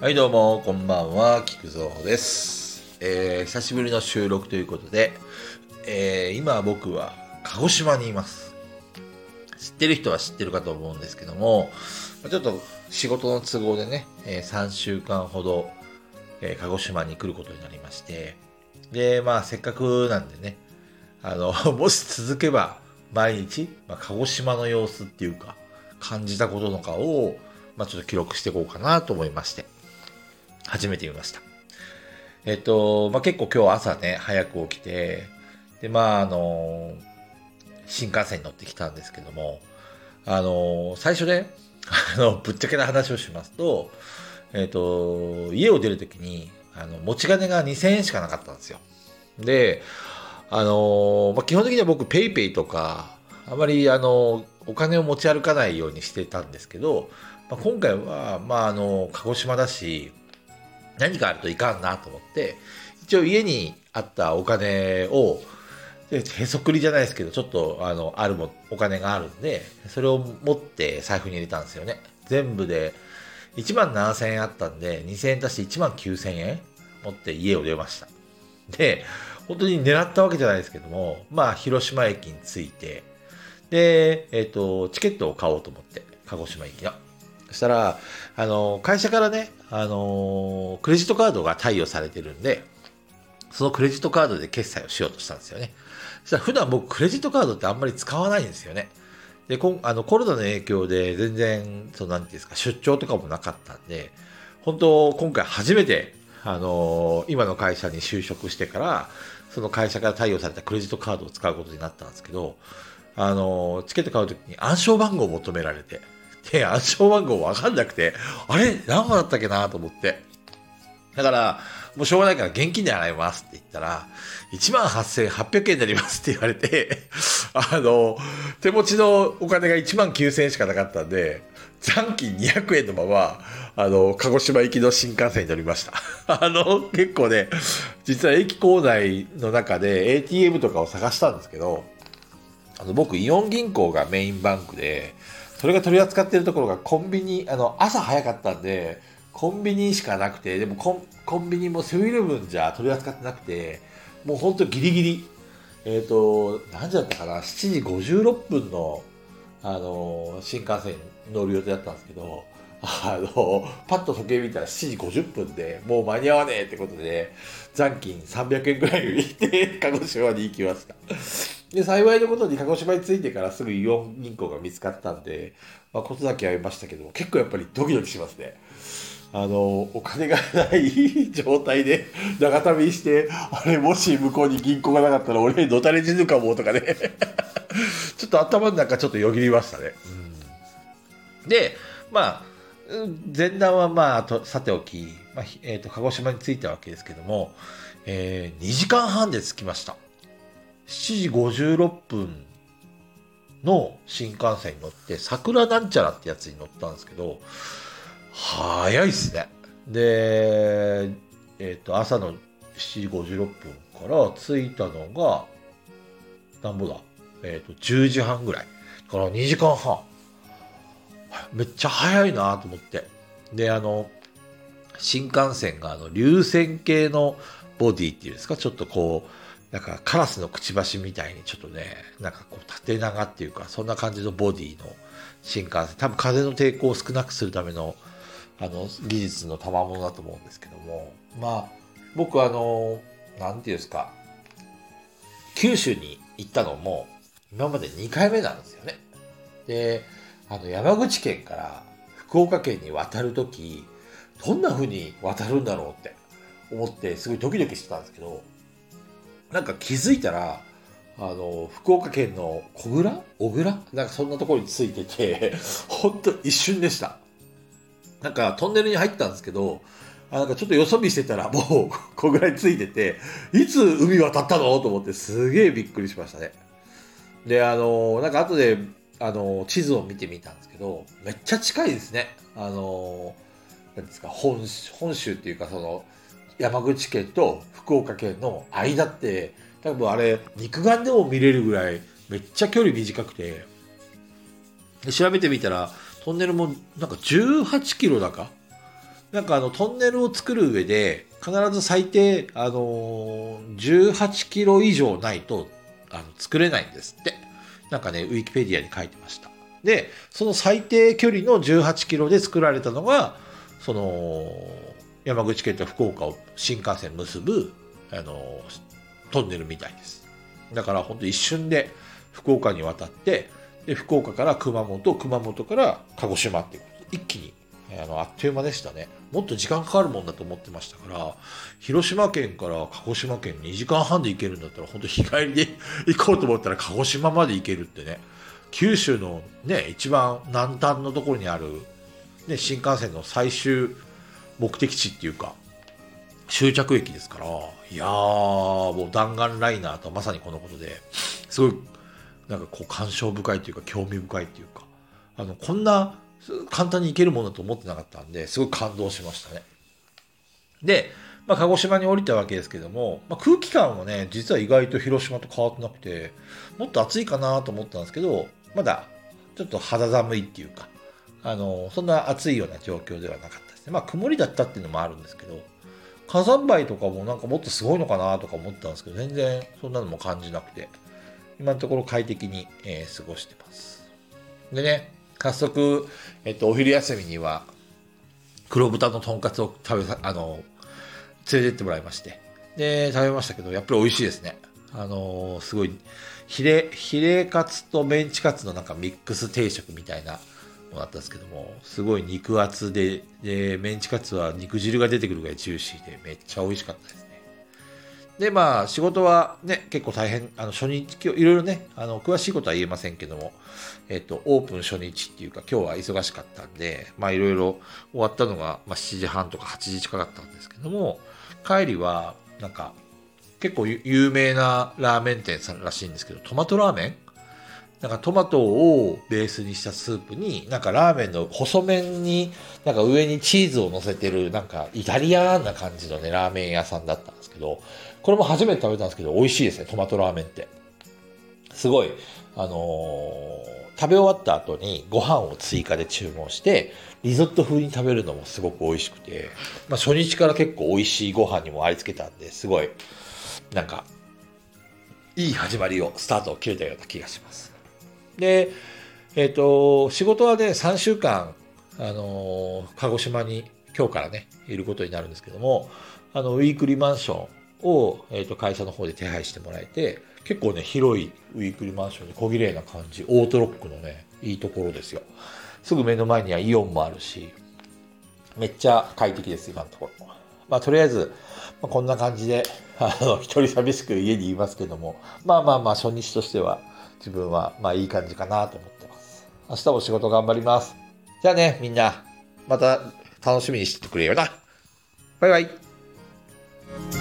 はいどうも、こんばんは、菊蔵です。えー、久しぶりの収録ということで、えー、今僕は鹿児島にいます。知ってる人は知ってるかと思うんですけども、ちょっと仕事の都合でね、えー3週間ほど、えー鹿児島に来ることになりまして、で、まあせっかくなんでね、あの、もし続けば毎日、まあ、鹿児島の様子っていうか、感じたこととかを、まあちょっと記録していこうかなと思いまして、始めてみました。えっと、まあ結構今日朝ね、早く起きて、で、まああの、新幹線に乗ってきたんですけども、あの、最初ね、あの、ぶっちゃけな話をしますと、えっと、家を出るときに、あの、持ち金が2000円しかなかったんですよ。で、あの、まあ基本的には僕、ペイペイとか、あまり、あの、お金を持ち歩かないようにしてたんですけど、まあ、今回は、まあ、あの、鹿児島だし、何かあるといかんなと思って、一応家にあったお金を、へそくりじゃないですけど、ちょっと、あの、あるも、お金があるんで、それを持って財布に入れたんですよね。全部で、1万7000円あったんで、2000円足して1万9000円持って家を出ました。で、本当に狙ったわけじゃないですけども、まあ、広島駅に着いて、で、えっ、と、チケットを買おうと思って、鹿児島駅の。そしたら、あの、会社からね、あの、クレジットカードが貸与されてるんで、そのクレジットカードで決済をしようとしたんですよね。そしたら普段僕クレジットカードってあんまり使わないんですよね。で、こあのコロナの影響で全然、そのなんていうんですか、出張とかもなかったんで、本当今回初めて、あの今の会社に就職してから、その会社から対応されたクレジットカードを使うことになったんですけど、あのチケット買うときに暗証番号を求められて、で、暗証番号わかんなくて、あれ何番だったっけなと思って。だから、もうしょうがないから現金で払いますって言ったら、18,800円になりますって言われて、あの、手持ちのお金が1万9000円しかなかったんで、残金200円のまま、あの、鹿児島行きの新幹線に乗りました。あの、結構ね、実は駅構内の中で ATM とかを探したんですけど、あの、僕、イオン銀行がメインバンクで、それが取り扱ってるところがコンビニ、あの、朝早かったんで、コンビニしかなくて、でもコンビニもセブンイレブンじゃ取り扱ってなくて、もうほんとギリギリ、えっ、と、何時だったかな、7時56分の、あの、新幹線に乗る予定だったんですけど、あの、パッと時計見たら7時50分で、もう間に合わねえってことで、残金300円ぐらい入れて、鹿児島に行きました。で、幸いのことに鹿児島に着いてからすぐイオン銀行が見つかったんで、まあ、ことだけは言いましたけども、結構やっぱりドキドキしますね。あの、お金がない状態で長旅して、あれ、もし向こうに銀行がなかったら俺に、のたれ死ぬかもとかね。ちょっと頭の中ちょっとよぎりましたね。で、まあ、前段はまあ、とさておき、まあえー、と鹿児島に着いたわけですけども、えー2時間半で着きました。7時56分の新幹線に乗って、桜なんちゃらってやつに乗ったんですけど、早いっすね。で、えっ、と、朝の7時56分から着いたのが、なんぼだ？えっ、と、10時半ぐらい。だから2時間半。めっちゃ早いなと思って。で、あの、新幹線があの、流線形のボディっていうんですか、ちょっとこう、なんかカラスのくちばしみたいにちょっとね、なんかこう縦長っていうか、そんな感じのボディの新幹線。多分風の抵抗を少なくするための、あの、技術の賜物だと思うんですけども。まあ、僕あの、なんていうんですか、九州に行ったのも、今まで2回目なんですよね。で、あの、山口県から福岡県に渡るとき、どんな風に渡るんだろうって思って、すごいドキドキしてたんですけど、なんか気づいたら、あの、福岡県の小倉？小倉？なんかそんなところについてて、ほんと一瞬でした。なんかトンネルに入ったんですけど、あなんかちょっとよそ見してたらもう小倉についてて、いつ海渡ったの？と思ってすげえびっくりしましたね。で、あの、なんか後で、あの、地図を見てみたんですけど、めっちゃ近いですね。あの、なんですか、本本州っていうかその、山口県と福岡県の間って、多分あれ、肉眼でも見れるぐらい、めっちゃ距離短くて、で調べてみたら、トンネルもなんか18キロだか？なんかあのトンネルを作る上で必ず最低、あの、18キロ以上ないとあの作れないんですって。なんかね、ウィキペディアに書いてました。で、その最低距離の18キロで作られたのが、その、山口県と福岡を新幹線結ぶ、あの、トンネルみたいです。だから本当一瞬で福岡に渡って、で、福岡から熊本、熊本から鹿児島っていう一気に、あの、あっという間でしたね。もっと時間かかるもんだと思ってましたから、広島県から鹿児島県2時間半で行けるんだったら、本当日帰りで 行こうと思ったら鹿児島まで行けるってね。九州のね、一番南端のところにある、ね、新幹線の最終目的地っていうか、終着駅ですから、いやー、もう弾丸ライナーとまさにこのことで、すごい、なんかこう感傷深いというか、興味深いというか、あの、こんな簡単に行けるものだと思ってなかったんで、すごい感動しましたね。で、まあ、鹿児島に降りたわけですけども、まあ、空気感もね、実は意外と広島と変わってなくて、もっと暑いかなと思ったんですけど、まだちょっと肌寒いっていうか、あの、そんな暑いような状況ではなかったですね。まあ曇りだったっていうのもあるんですけど、火山灰とかもなんかもっとすごいのかなとか思ったんですけど、全然そんなのも感じなくて、今のところ快適に、えー、過ごしてます。でね、早速、えっと、お昼休みには、黒豚のとんかつを食べさ、あの、連れてってもらいまして、で、食べましたけど、やっぱり美味しいですね。あのー、すごい、ヒレ、ヒレカツとメンチカツのなんかミックス定食みたいなのだったんですけども、すごい肉厚で、で、メンチカツは肉汁が出てくるぐらいジューシーでめっちゃ美味しかったですね。で、まあ、仕事はね、結構大変、あの、初日、今日、いろいろね、あの、詳しいことは言えませんけども、えっと、オープン初日っていうか、今日は忙しかったんで、まあ、いろいろ終わったのが、まあ、7時半とか8時近かったんですけども、帰りは、なんか、結構有名なラーメン店さんらしいんですけど、トマトラーメンなんかトマトをベースにしたスープに、なんかラーメンの細麺に、なんか上にチーズを乗せてる、なんかイタリアンな感じのね、ラーメン屋さんだったんですけど、これも初めて食べたんですけど、美味しいですね、トマトラーメンって。すごい、あのー、食べ終わった後にご飯を追加で注文して、リゾット風に食べるのもすごく美味しくて、まあ初日から結構美味しいご飯にもありつけたんで、すごい、なんか、いい始まりを、スタートを切れたような気がします。で、えっ、ー、と、仕事はね、3週間、あのー、鹿児島に今日からね、いることになるんですけども、あの、ウィークリーマンションを、えっ、ー、と、会社の方で手配してもらえて、結構ね、広いウィークリーマンションで小綺麗な感じ、オートロックのね、いいところですよ。すぐ目の前にはイオンもあるし、めっちゃ快適です、今のところ。まあ、とりあえず、まあ、こんな感じで、あの、一人寂しく家にいますけども、まあまあまあ、初日としては、自分は、まあいい感じかなと思ってます。明日も仕事頑張ります。じゃあね、みんな、また楽しみにしててくれよな。バイバイ。